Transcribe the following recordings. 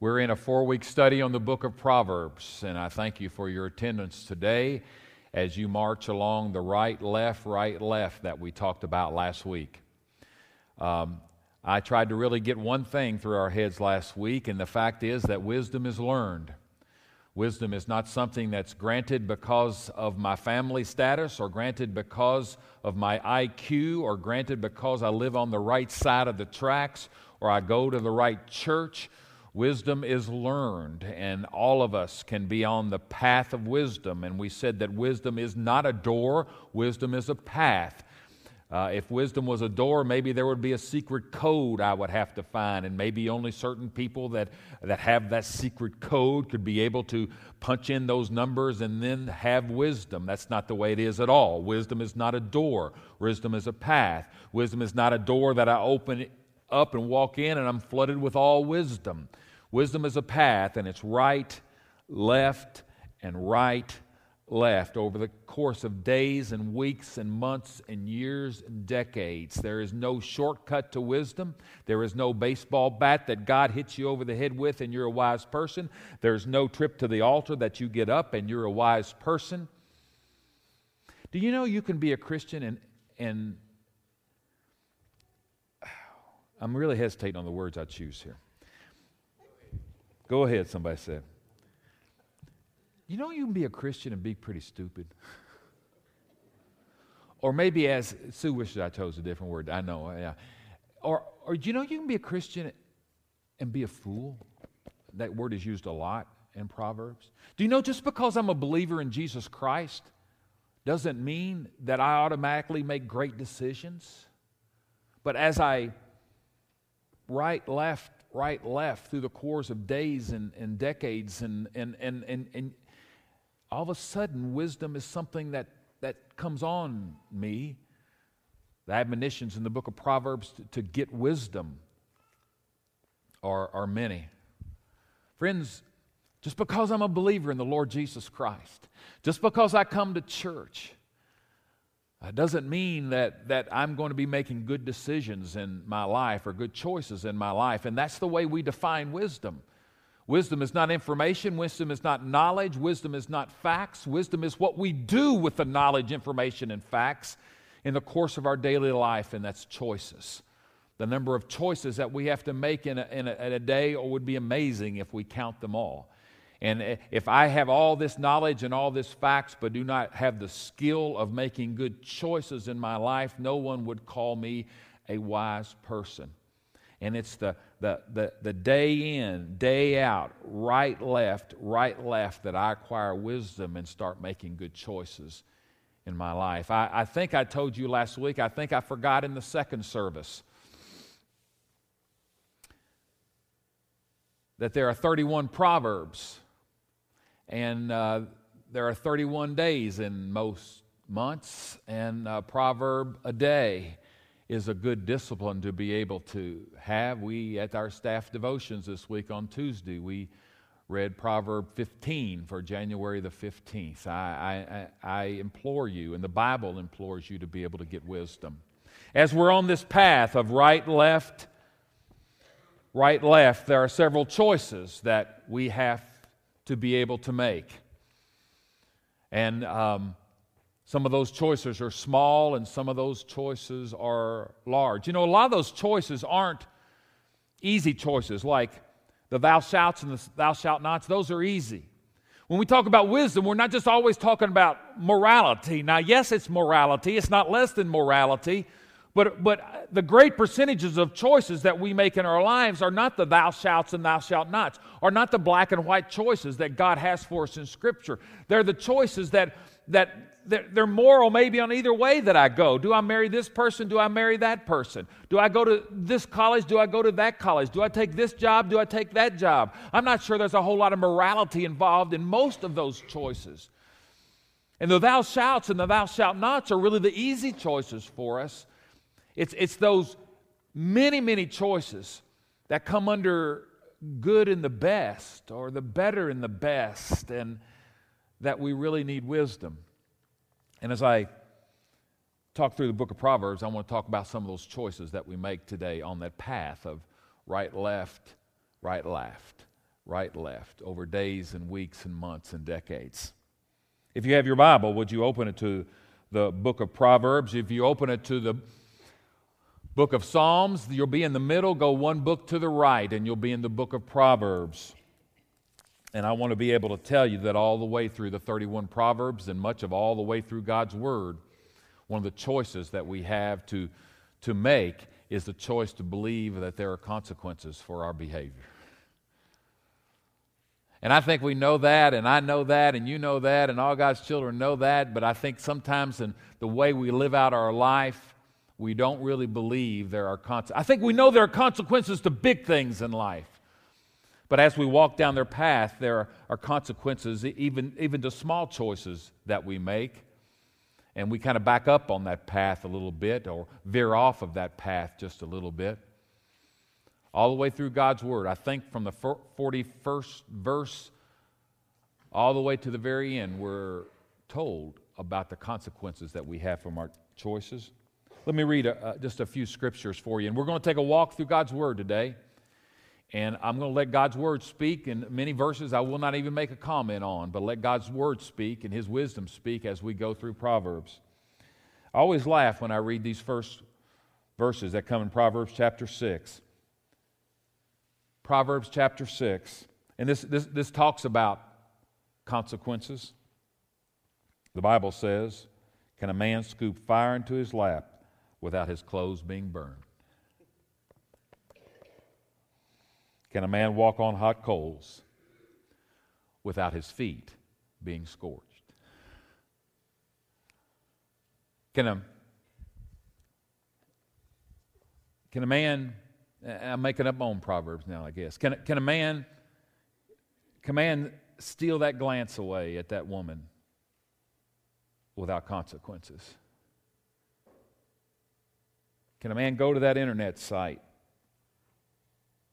We're in a four week study on the book of Proverbs, and I thank you for your attendance today as you march along the right, left, right, left that we talked about last week. Um, I tried to really get one thing through our heads last week, and the fact is that wisdom is learned. Wisdom is not something that's granted because of my family status or granted because of my IQ or granted because I live on the right side of the tracks or I go to the right church Wisdom is learned, and all of us can be on the path of wisdom. And we said that wisdom is not a door, wisdom is a path. Uh, if wisdom was a door, maybe there would be a secret code I would have to find, and maybe only certain people that, that have that secret code could be able to punch in those numbers and then have wisdom. That's not the way it is at all. Wisdom is not a door, wisdom is a path. Wisdom is not a door that I open up and walk in and I'm flooded with all wisdom. Wisdom is a path, and it's right, left, and right, left over the course of days and weeks and months and years and decades. There is no shortcut to wisdom. There is no baseball bat that God hits you over the head with and you're a wise person. There's no trip to the altar that you get up and you're a wise person. Do you know you can be a Christian and, and I'm really hesitating on the words I choose here. Go ahead, somebody said. You know, you can be a Christian and be pretty stupid. or maybe, as Sue wishes I chose a different word. I know, yeah. Or, or do you know you can be a Christian and be a fool? That word is used a lot in Proverbs. Do you know just because I'm a believer in Jesus Christ doesn't mean that I automatically make great decisions? But as I right, left, right, left through the course of days and, and decades. And, and, and, and, and all of a sudden, wisdom is something that, that comes on me. The admonitions in the book of Proverbs to, to get wisdom are, are many. Friends, just because I'm a believer in the Lord Jesus Christ, just because I come to church, it doesn't mean that, that I'm going to be making good decisions in my life or good choices in my life. And that's the way we define wisdom. Wisdom is not information. Wisdom is not knowledge. Wisdom is not facts. Wisdom is what we do with the knowledge, information, and facts in the course of our daily life, and that's choices. The number of choices that we have to make in a, in a, in a day would be amazing if we count them all. And if I have all this knowledge and all this facts, but do not have the skill of making good choices in my life, no one would call me a wise person. And it's the, the, the, the day in, day out, right, left, right, left that I acquire wisdom and start making good choices in my life. I, I think I told you last week, I think I forgot in the second service that there are 31 proverbs and uh, there are 31 days in most months, and a proverb a day is a good discipline to be able to have. We, at our staff devotions this week on Tuesday, we read Proverb 15 for January the 15th. I, I, I implore you, and the Bible implores you to be able to get wisdom. As we're on this path of right, left, right, left, there are several choices that we have to be able to make. And um, some of those choices are small, and some of those choices are large. You know, a lot of those choices aren't easy choices, like the thou shalt and the thou shalt nots. Those are easy. When we talk about wisdom, we're not just always talking about morality. Now, yes, it's morality, it's not less than morality, but, but the great percentages of choices that we make in our lives are not the thou shalt and thou shalt nots, are not the black and white choices that God has for us in Scripture. They're the choices that, that they're moral maybe on either way that I go. Do I marry this person? Do I marry that person? Do I go to this college? Do I go to that college? Do I take this job? Do I take that job? I'm not sure there's a whole lot of morality involved in most of those choices. And the thou shalt and the thou shalt nots are really the easy choices for us. It's, it's those many, many choices that come under good and the best, or the better and the best, and that we really need wisdom. And as I talk through the book of Proverbs, I want to talk about some of those choices that we make today on that path of right, left, right, left, right, left, over days and weeks and months and decades. If you have your Bible, would you open it to the book of Proverbs? If you open it to the book of Psalms, you'll be in the middle, go one book to the right, and you'll be in the book of Proverbs. And I want to be able to tell you that all the way through the 31 Proverbs and much of all the way through God's Word, one of the choices that we have to, to make is the choice to believe that there are consequences for our behavior. And I think we know that, and I know that, and you know that, and all God's children know that, but I think sometimes in the way we live out our life, we don't really believe there are consequences. I think we know there are consequences to big things in life. But as we walk down their path, there are consequences even, even to small choices that we make. And we kind of back up on that path a little bit or veer off of that path just a little bit all the way through God's Word. I think from the 41st verse all the way to the very end, we're told about the consequences that we have from our choices. Let me read a, a, just a few scriptures for you. And we're going to take a walk through God's Word today. And I'm going to let God's Word speak. In many verses, I will not even make a comment on, but let God's Word speak and His wisdom speak as we go through Proverbs. I always laugh when I read these first verses that come in Proverbs chapter 6. Proverbs chapter 6. And this, this, this talks about consequences. The Bible says, Can a man scoop fire into his lap without his clothes being burned? Can a man walk on hot coals without his feet being scorched? Can a, can a man I'm making up my own proverbs now, I guess. Can, can a man can a man steal that glance away at that woman without consequences? Can a man go to that internet site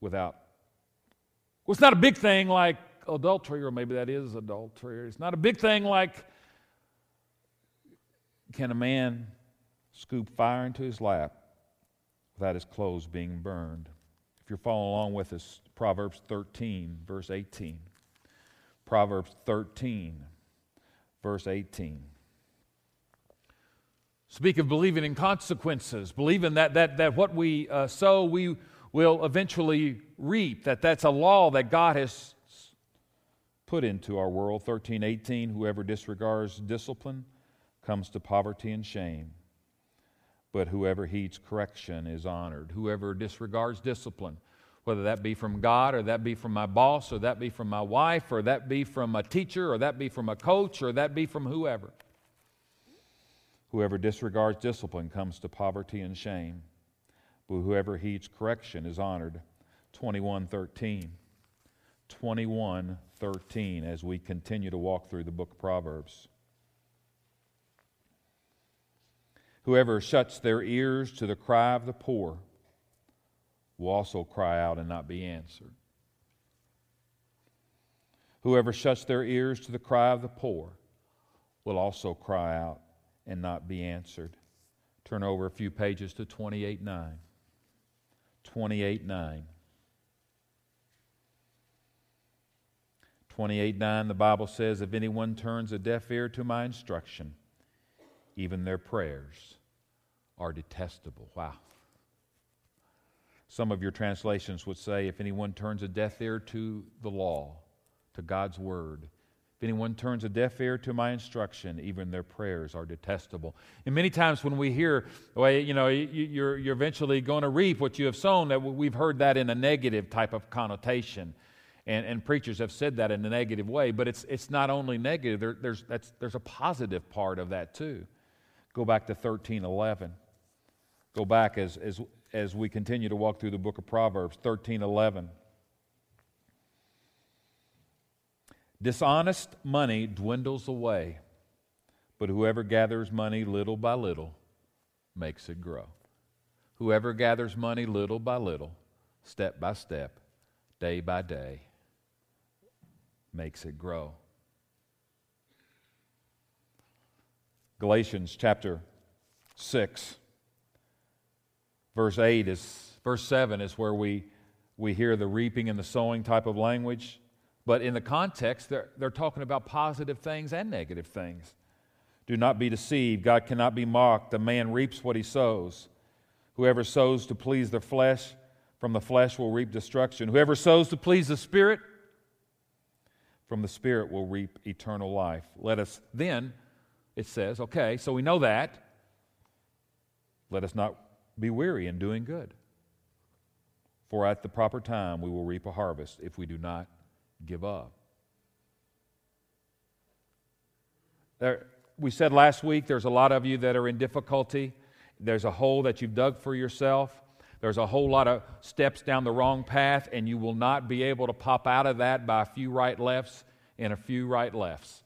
without? Well, it's not a big thing like adultery, or maybe that is adultery. It's not a big thing like can a man scoop fire into his lap without his clothes being burned. If you're following along with us, Proverbs 13, verse 18. Proverbs 13, verse 18. Speak of believing in consequences, believing that, that, that what we uh, sow, we will eventually reap, that that's a law that God has put into our world. 13, 18. Whoever disregards discipline comes to poverty and shame but whoever heeds correction is honored. Whoever disregards discipline, whether that be from God or that be from my boss or that be from my wife or that be from a teacher or that be from a coach or that be from whoever. Whoever disregards discipline comes to poverty and shame, but whoever heeds correction is honored. 2113. 2113 as we continue to walk through the book of Proverbs. Whoever shuts their ears to the cry of the poor will also cry out and not be answered. Whoever shuts their ears to the cry of the poor will also cry out and not be answered. Turn over a few pages to 28 9. 28 9. 28 9, the Bible says, If anyone turns a deaf ear to my instruction, even their prayers are detestable. Wow. Some of your translations would say, if anyone turns a deaf ear to the law, to God's word, anyone turns a deaf ear to my instruction, even their prayers are detestable. And many times when we hear, well, you know, you're, you're eventually going to reap what you have sown, that we've heard that in a negative type of connotation. And, and preachers have said that in a negative way, but it's, it's not only negative, there, there's, that's, there's a positive part of that too. Go back to 1311. Go back as, as, as we continue to walk through the book of Proverbs, 13 Dishonest money dwindles away, but whoever gathers money little by little makes it grow. Whoever gathers money little by little, step by step, day by day, makes it grow. Galatians chapter 6 Verse 8 is, verse 7 is where we, we hear the reaping and the sowing type of language. But in the context, they're, they're talking about positive things and negative things. Do not be deceived. God cannot be mocked. A man reaps what he sows. Whoever sows to please the flesh, from the flesh will reap destruction. Whoever sows to please the Spirit, from the Spirit will reap eternal life. Let us then, it says, okay, so we know that. Let us not be weary in doing good. For at the proper time we will reap a harvest if we do not give up. There, we said last week there's a lot of you that are in difficulty. There's a hole that you've dug for yourself. There's a whole lot of steps down the wrong path, and you will not be able to pop out of that by a few right lefts and a few right lefts,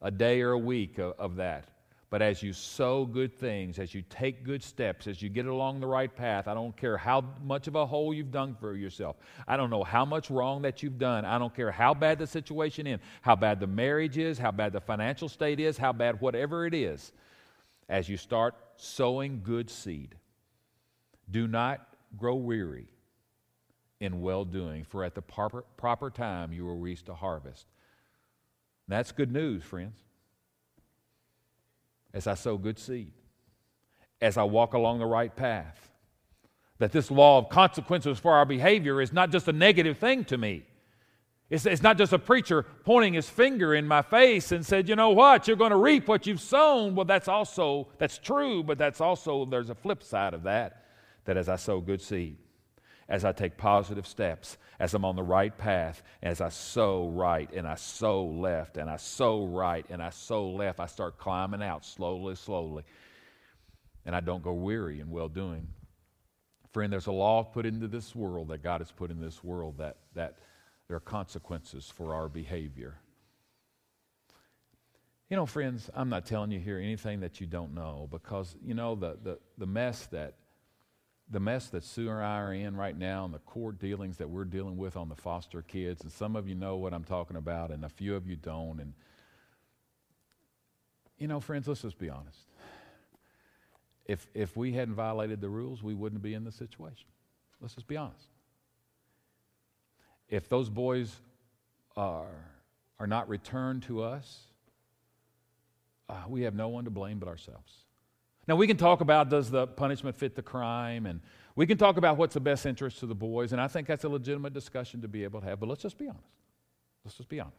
a day or a week of, of that. But as you sow good things, as you take good steps, as you get along the right path, I don't care how much of a hole you've dug for yourself. I don't know how much wrong that you've done. I don't care how bad the situation is, how bad the marriage is, how bad the financial state is, how bad whatever it is. As you start sowing good seed, do not grow weary in well doing, for at the proper, proper time you will reach the harvest. that's good news, friends as I sow good seed, as I walk along the right path. That this law of consequences for our behavior is not just a negative thing to me. It's, it's not just a preacher pointing his finger in my face and said, you know what, you're going to reap what you've sown. Well, that's also, that's true, but that's also, there's a flip side of that, that as I sow good seed, as I take positive steps, as I'm on the right path, as I sow right and I sow left and I sow right and I sow left, I start climbing out slowly, slowly. And I don't go weary in well doing. Friend, there's a law put into this world that God has put in this world that, that there are consequences for our behavior. You know, friends, I'm not telling you here anything that you don't know because, you know, the, the, the mess that the mess that Sue and I are in right now and the court dealings that we're dealing with on the foster kids, and some of you know what I'm talking about, and a few of you don't. And, you know, friends, let's just be honest. If, if we hadn't violated the rules, we wouldn't be in this situation. Let's just be honest. If those boys are, are not returned to us, uh, we have no one to blame but ourselves. Now, we can talk about does the punishment fit the crime, and we can talk about what's the best interest to the boys, and I think that's a legitimate discussion to be able to have, but let's just be honest. Let's just be honest.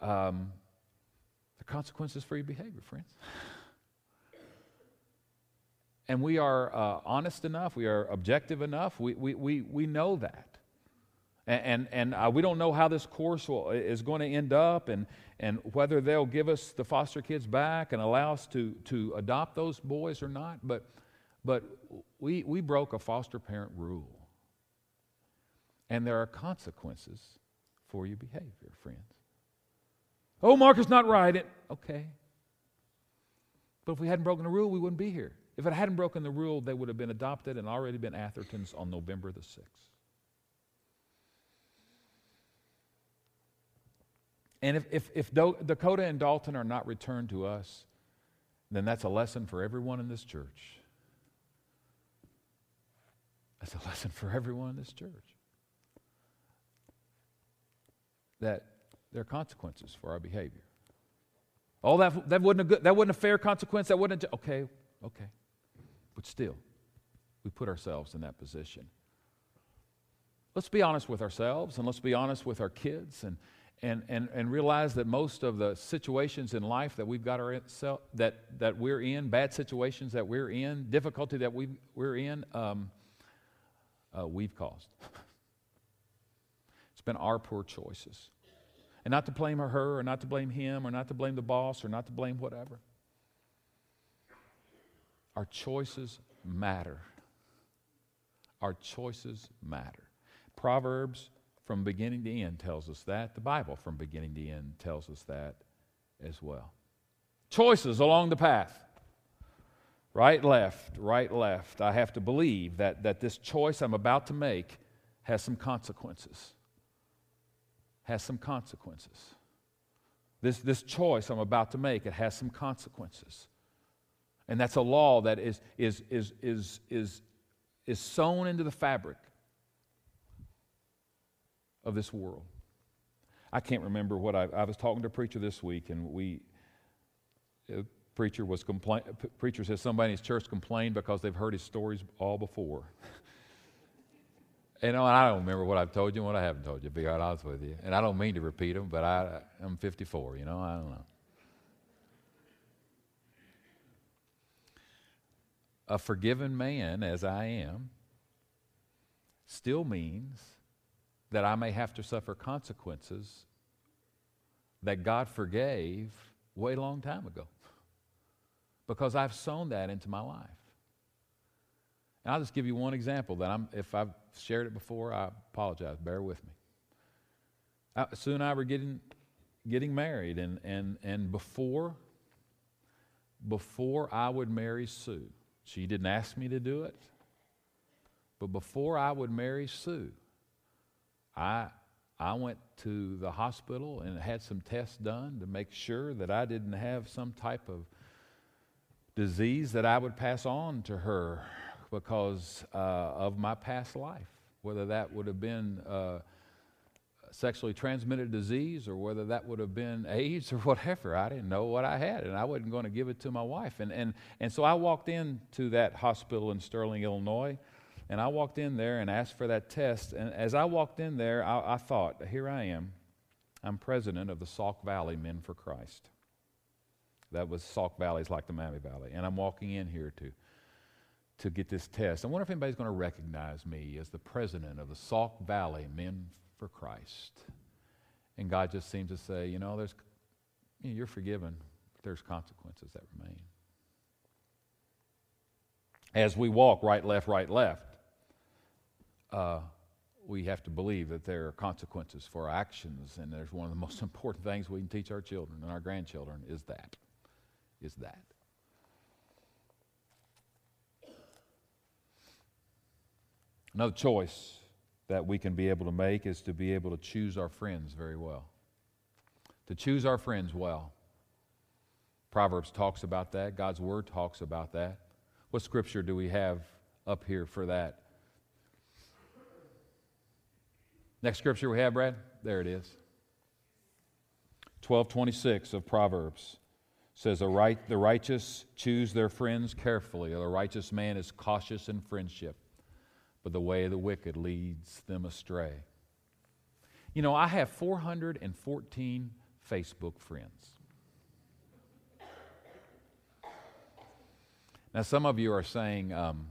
Um, the consequences for your behavior, friends. And we are uh, honest enough, we are objective enough, we, we, we, we know that. And, and, and uh, we don't know how this course will, is going to end up and, and whether they'll give us the foster kids back and allow us to, to adopt those boys or not. But, but we, we broke a foster parent rule. And there are consequences for your behavior, friends. Oh, Mark is not right. It, okay. But if we hadn't broken the rule, we wouldn't be here. If it hadn't broken the rule, they would have been adopted and already been Athertons on November the 6th. And if, if, if Dakota and Dalton are not returned to us, then that's a lesson for everyone in this church. That's a lesson for everyone in this church. That there are consequences for our behavior. Oh, that, that, wasn't a good, that wasn't a fair consequence. That wasn't, a, okay, okay. But still, we put ourselves in that position. Let's be honest with ourselves and let's be honest with our kids and, and, and, and realize that most of the situations in life that we've got our, that, that we're in, bad situations that we're in, difficulty that we, we're in, um, uh, we've caused. it's been our poor choices. And not to blame her or not to blame him or not to blame the boss or not to blame whatever. Our choices matter. Our choices matter. Proverbs from beginning to end tells us that. The Bible from beginning to end tells us that as well. Choices along the path. Right, left, right, left. I have to believe that, that this choice I'm about to make has some consequences. Has some consequences. This, this choice I'm about to make, it has some consequences. And that's a law that is, is, is, is, is, is sewn into the fabric of this world. I can't remember what I, I was talking to a preacher this week, and we, a preacher was complain, preacher says somebody in his church complained because they've heard his stories all before. and I don't remember what I've told you and what I haven't told you, to be quite honest with you. And I don't mean to repeat them, but I, I'm 54, you know, I don't know. A forgiven man, as I am, still means that I may have to suffer consequences that God forgave way long time ago because I've sown that into my life. And I'll just give you one example that I'm, if I've shared it before, I apologize. Bear with me. I, Sue and I were getting, getting married, and, and, and before, before I would marry Sue, she didn't ask me to do it, but before I would marry Sue, I, I went to the hospital and had some tests done to make sure that I didn't have some type of disease that I would pass on to her because uh, of my past life, whether that would have been uh, sexually transmitted disease or whether that would have been AIDS or whatever. I didn't know what I had, and I wasn't going to give it to my wife. And, and, and so I walked into that hospital in Sterling, Illinois, and I walked in there and asked for that test. And as I walked in there, I, I thought, here I am. I'm president of the Sauk Valley Men for Christ. That was Sauk Valley is like the Maumee Valley. And I'm walking in here to, to get this test. I wonder if anybody's going to recognize me as the president of the Sauk Valley Men for Christ. And God just seems to say, you know, there's, you know, you're forgiven, but there's consequences that remain. As we walk right, left, right, left, uh, we have to believe that there are consequences for our actions, and there's one of the most important things we can teach our children and our grandchildren is that. Is that. Another choice that we can be able to make is to be able to choose our friends very well. To choose our friends well. Proverbs talks about that, God's Word talks about that. What scripture do we have up here for that? Next scripture we have, Brad? There it is. 1226 of Proverbs says, the, right, the righteous choose their friends carefully. The righteous man is cautious in friendship but the way of the wicked leads them astray. You know, I have 414 Facebook friends. Now, some of you are saying, um,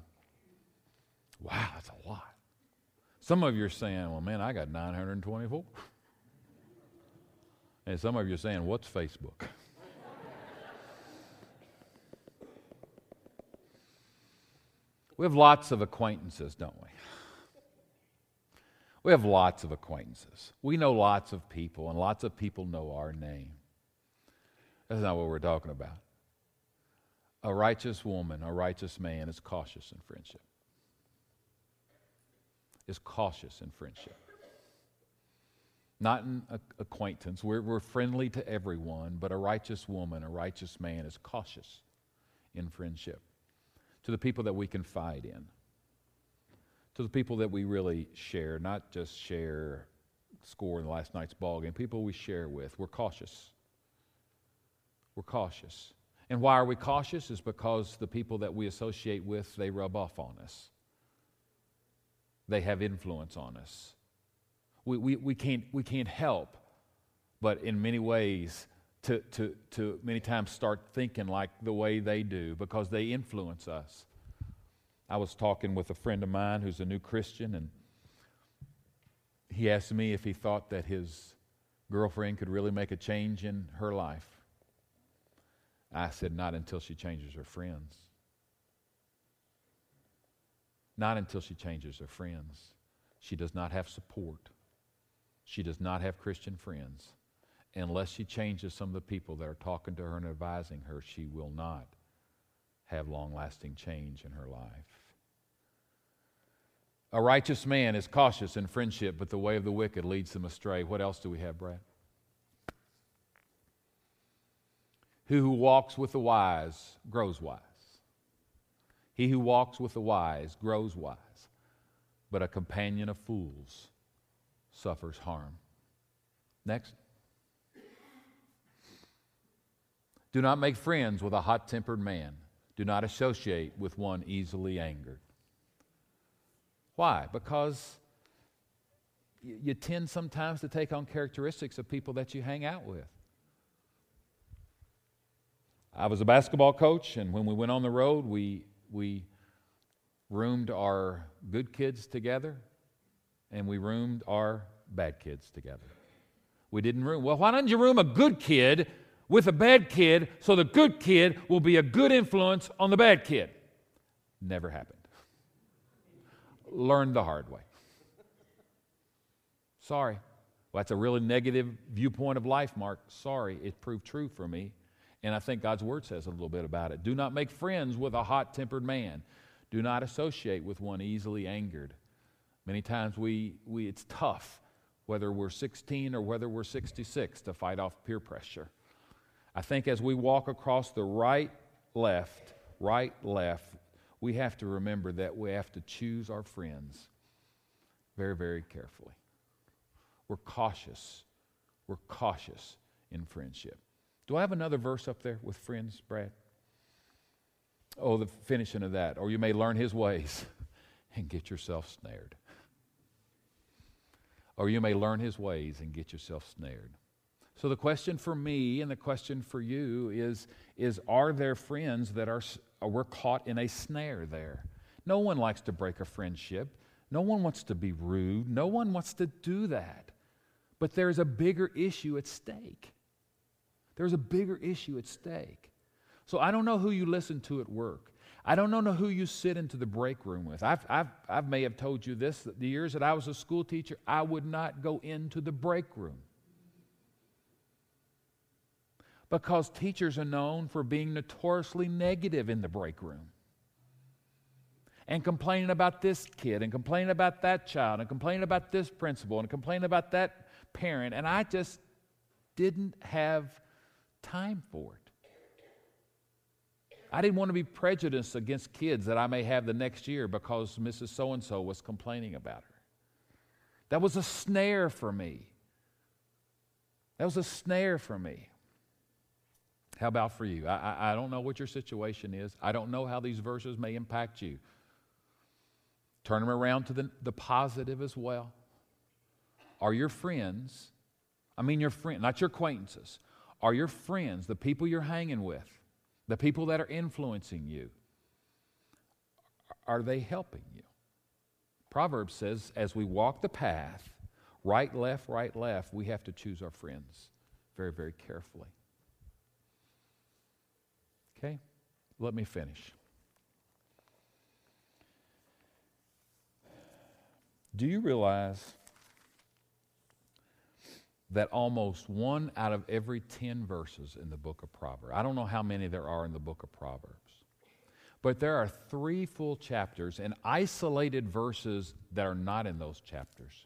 wow, that's a lot. Some of you are saying, well, man, I got 924. And some of you are saying, what's Facebook? We have lots of acquaintances, don't we? We have lots of acquaintances. We know lots of people, and lots of people know our name. That's not what we're talking about. A righteous woman, a righteous man is cautious in friendship. Is cautious in friendship. Not in acquaintance. We're, we're friendly to everyone, but a righteous woman, a righteous man is cautious in friendship to the people that we confide in, to the people that we really share, not just share score in last night's ball game, people we share with. We're cautious. We're cautious. And why are we cautious? Is because the people that we associate with, they rub off on us. They have influence on us. We, we, we, can't, we can't help, but in many ways, to, to, to many times start thinking like the way they do because they influence us. I was talking with a friend of mine who's a new Christian, and he asked me if he thought that his girlfriend could really make a change in her life. I said, Not until she changes her friends. Not until she changes her friends. She does not have support. She does not have Christian friends unless she changes some of the people that are talking to her and advising her, she will not have long lasting change in her life. A righteous man is cautious in friendship, but the way of the wicked leads them astray. What else do we have, Brad? He who walks with the wise grows wise. He who walks with the wise grows wise, but a companion of fools suffers harm. Next. Do not make friends with a hot tempered man. Do not associate with one easily angered. Why? Because you tend sometimes to take on characteristics of people that you hang out with. I was a basketball coach, and when we went on the road, we, we roomed our good kids together and we roomed our bad kids together. We didn't room. Well, why don't you room a good kid with a bad kid so the good kid will be a good influence on the bad kid? Never happened. Learned the hard way. Sorry. Well, that's a really negative viewpoint of life, Mark. Sorry, it proved true for me. And I think God's word says a little bit about it. Do not make friends with a hot tempered man. Do not associate with one easily angered. Many times we, we, it's tough, whether we're 16 or whether we're 66, to fight off peer pressure. I think as we walk across the right, left, right, left, we have to remember that we have to choose our friends very, very carefully. We're cautious. We're cautious in friendship. Do I have another verse up there with friends, Brad? Oh, the finishing of that. Or you may learn his ways and get yourself snared. Or you may learn his ways and get yourself snared. So the question for me and the question for you is, is are there friends that are, uh, we're caught in a snare there? No one likes to break a friendship. No one wants to be rude. No one wants to do that. But there's a bigger issue at stake. There's a bigger issue at stake. So I don't know who you listen to at work. I don't know who you sit into the break room with. I've, I've, I may have told you this the years that I was a school teacher, I would not go into the break room. Because teachers are known for being notoriously negative in the break room and complaining about this kid and complaining about that child and complaining about this principal and complaining about that parent. And I just didn't have time for it. I didn't want to be prejudiced against kids that I may have the next year because Mrs. So and so was complaining about her. That was a snare for me. That was a snare for me. How about for you? I, I, I, don't know what your situation is. I don't know how these verses may impact you. Turn them around to the, the positive as well. Are your friends, I mean your friend, not your acquaintances, are your friends, the people you're hanging with, the people that are influencing you, are they helping you? Proverbs says, as we walk the path, right, left, right, left, we have to choose our friends very, very carefully. Okay? Let me finish. Do you realize that almost one out of every 10 verses in the book of Proverbs, I don't know how many there are in the book of Proverbs, but there are three full chapters and isolated verses that are not in those chapters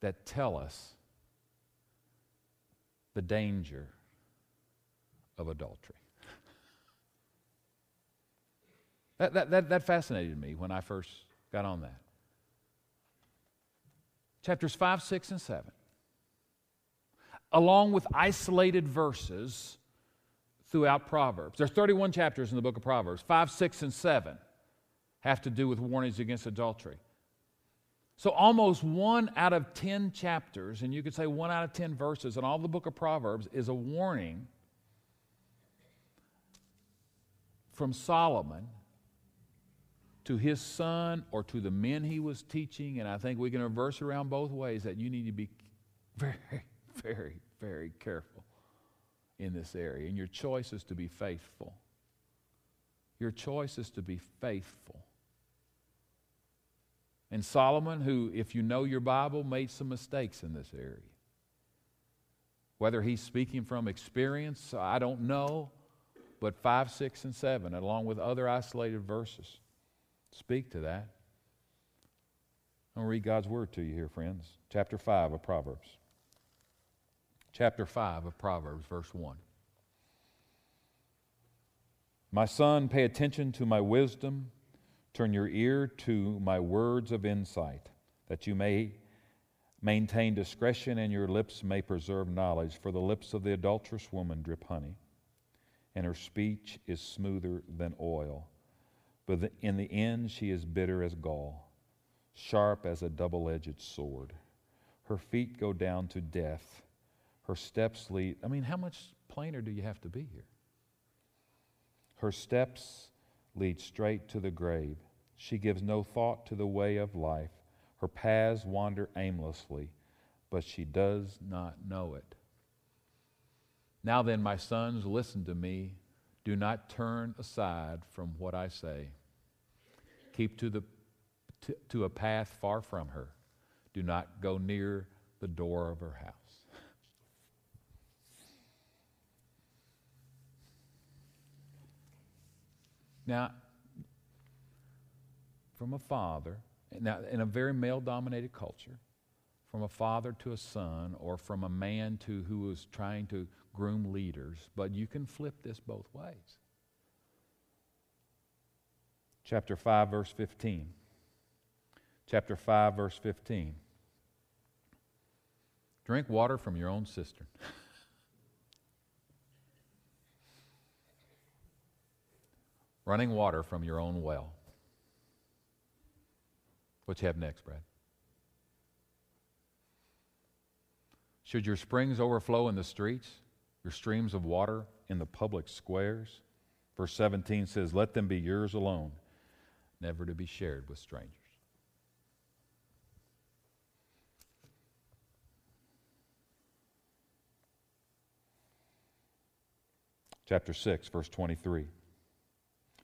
that tell us the danger of adultery. That, that, that, that fascinated me when I first got on that. Chapters 5, 6, and 7 along with isolated verses throughout Proverbs. There's 31 chapters in the book of Proverbs. 5, 6, and 7 have to do with warnings against adultery. So almost one out of 10 chapters, and you could say one out of 10 verses in all the book of Proverbs, is a warning from Solomon to his son or to the men he was teaching. And I think we can reverse around both ways that you need to be very, very, very careful in this area. And your choice is to be faithful. Your choice is to be faithful. And Solomon, who, if you know your Bible, made some mistakes in this area. Whether he's speaking from experience, I don't know, but 5, 6, and 7, along with other isolated verses, speak to that. I'll read God's word to you here, friends. Chapter 5 of Proverbs chapter 5 of Proverbs, verse 1. My son, pay attention to my wisdom, turn your ear to my words of insight, that you may Maintain discretion, and your lips may preserve knowledge, for the lips of the adulterous woman drip honey, and her speech is smoother than oil. But in the end, she is bitter as gall, sharp as a double edged sword. Her feet go down to death. Her steps lead. I mean, how much plainer do you have to be here? Her steps lead straight to the grave. She gives no thought to the way of life. Her paths wander aimlessly, but she does not know it. Now then, my sons, listen to me. Do not turn aside from what I say. Keep to, the, to, to a path far from her. Do not go near the door of her house. Now, from a father, now in a very male dominated culture, from a father to a son, or from a man to who is trying to groom leaders, but you can flip this both ways. Chapter 5, verse 15. Chapter 5, verse 15. Drink water from your own cistern. Running water from your own well. What you have next, Brad? Should your springs overflow in the streets, your streams of water in the public squares? Verse 17 says, Let them be yours alone, never to be shared with strangers. Chapter 6, verse 23.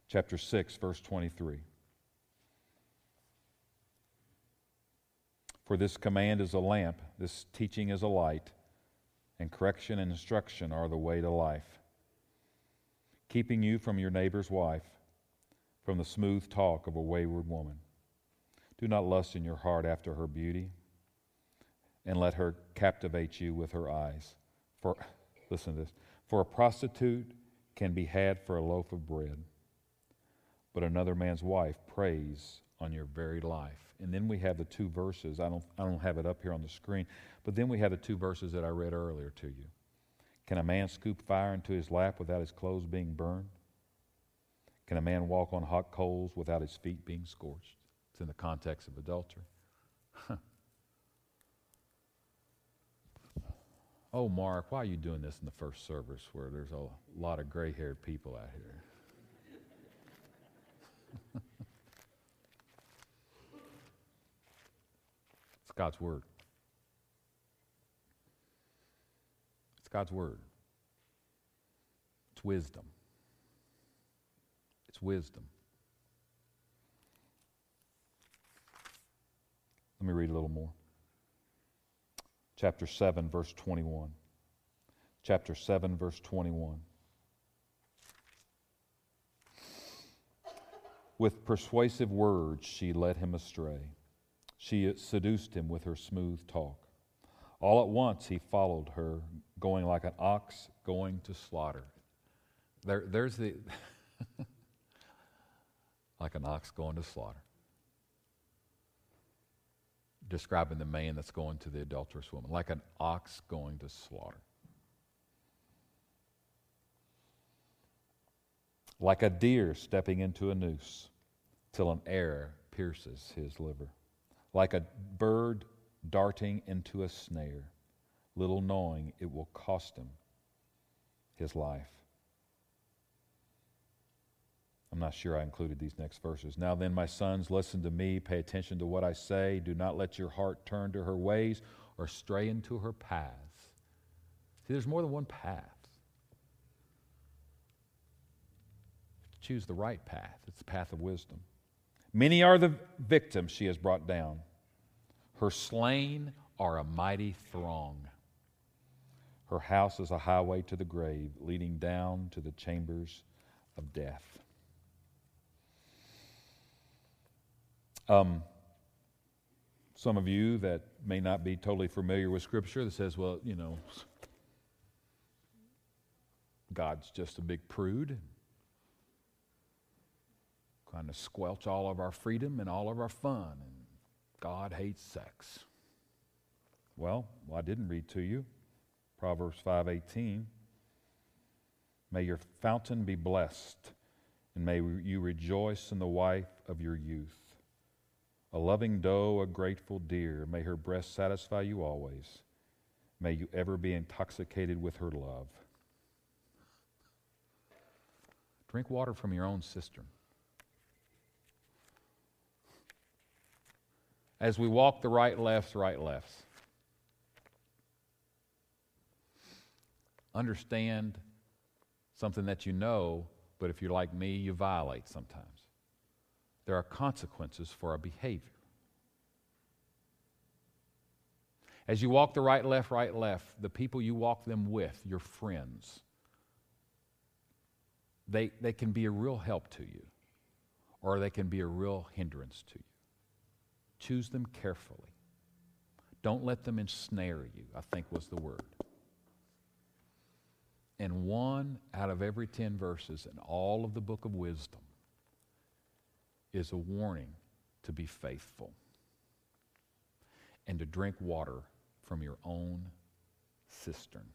Chapter 6, verse 23. For this command is a lamp, this teaching is a light, and correction and instruction are the way to life, keeping you from your neighbor's wife, from the smooth talk of a wayward woman. Do not lust in your heart after her beauty, and let her captivate you with her eyes. For, listen to this, for a prostitute can be had for a loaf of bread, but another man's wife preys on your very life. And then we have the two verses. I don't, I don't have it up here on the screen, but then we have the two verses that I read earlier to you. Can a man scoop fire into his lap without his clothes being burned? Can a man walk on hot coals without his feet being scorched? It's in the context of adultery. oh, Mark, why are you doing this in the first service where there's a lot of gray haired people out here? God's Word. It's God's Word. It's wisdom. It's wisdom. Let me read a little more. Chapter 7, verse 21. Chapter 7, verse 21. With persuasive words, she led him astray she seduced him with her smooth talk. All at once he followed her, going like an ox going to slaughter. There, there's the. like an ox going to slaughter. Describing the man that's going to the adulterous woman, like an ox going to slaughter. Like a deer stepping into a noose till an arrow pierces his liver like a bird darting into a snare, little knowing it will cost him his life. I'm not sure I included these next verses. Now then, my sons, listen to me, pay attention to what I say. Do not let your heart turn to her ways or stray into her paths. See, there's more than one path. Choose the right path, it's the path of wisdom. Many are the victims she has brought down. Her slain are a mighty throng. Her house is a highway to the grave, leading down to the chambers of death. Um, some of you that may not be totally familiar with Scripture that says, well, you know, God's just a big prude kind of squelch all of our freedom and all of our fun. And God hates sex. Well, I didn't read to you. Proverbs 5:18. May your fountain be blessed, and may you rejoice in the wife of your youth. A loving doe, a grateful deer, may her breast satisfy you always. May you ever be intoxicated with her love. Drink water from your own cistern. As we walk the right, lefts, right, lefts, understand something that you know, but if you're like me, you violate sometimes. There are consequences for our behavior. As you walk the right, left, right, left, the people you walk them with, your friends, they, they can be a real help to you, or they can be a real hindrance to you. Choose them carefully. Don't let them ensnare you, I think was the word. And one out of every 10 verses in all of the book of wisdom is a warning to be faithful and to drink water from your own cistern.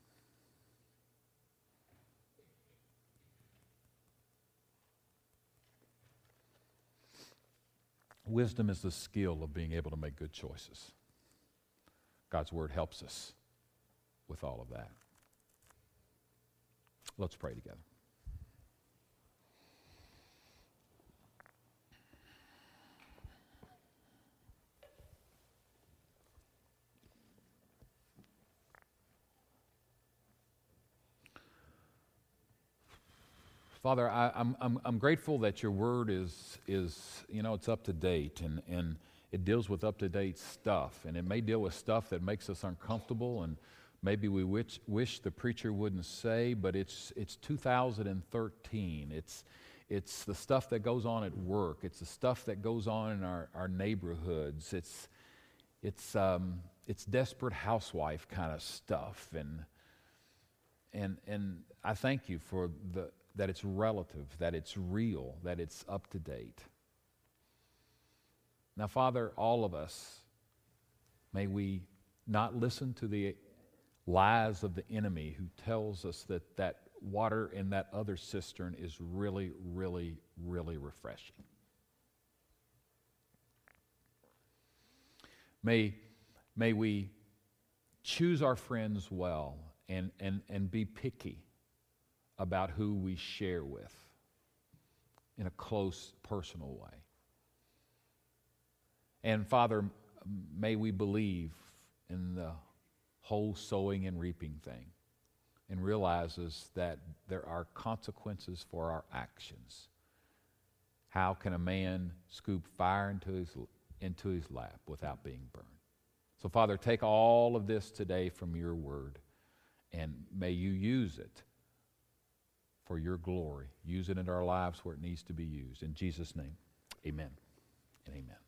Wisdom is the skill of being able to make good choices. God's Word helps us with all of that. Let's pray together. Father, I, am I'm, I'm, I'm grateful that your word is, is, you know, it's up to date and, and it deals with up to date stuff. And it may deal with stuff that makes us uncomfortable and maybe we wish, wish the preacher wouldn't say, but it's, it's 2013. It's, it's the stuff that goes on at work, it's the stuff that goes on in our, our neighborhoods, it's, it's, um, it's desperate housewife kind of stuff. And, and, and I thank you for the, that it's relative, that it's real, that it's up to date. Now, Father, all of us, may we not listen to the lies of the enemy who tells us that that water in that other cistern is really, really, really refreshing. May, may we choose our friends well and, and, and be picky about who we share with in a close, personal way. And Father, may we believe in the whole sowing and reaping thing and realizes that there are consequences for our actions. How can a man scoop fire into his, into his lap without being burned? So, Father, take all of this today from your word and may you use it for your glory. Use it in our lives where it needs to be used. In Jesus' name, amen and amen.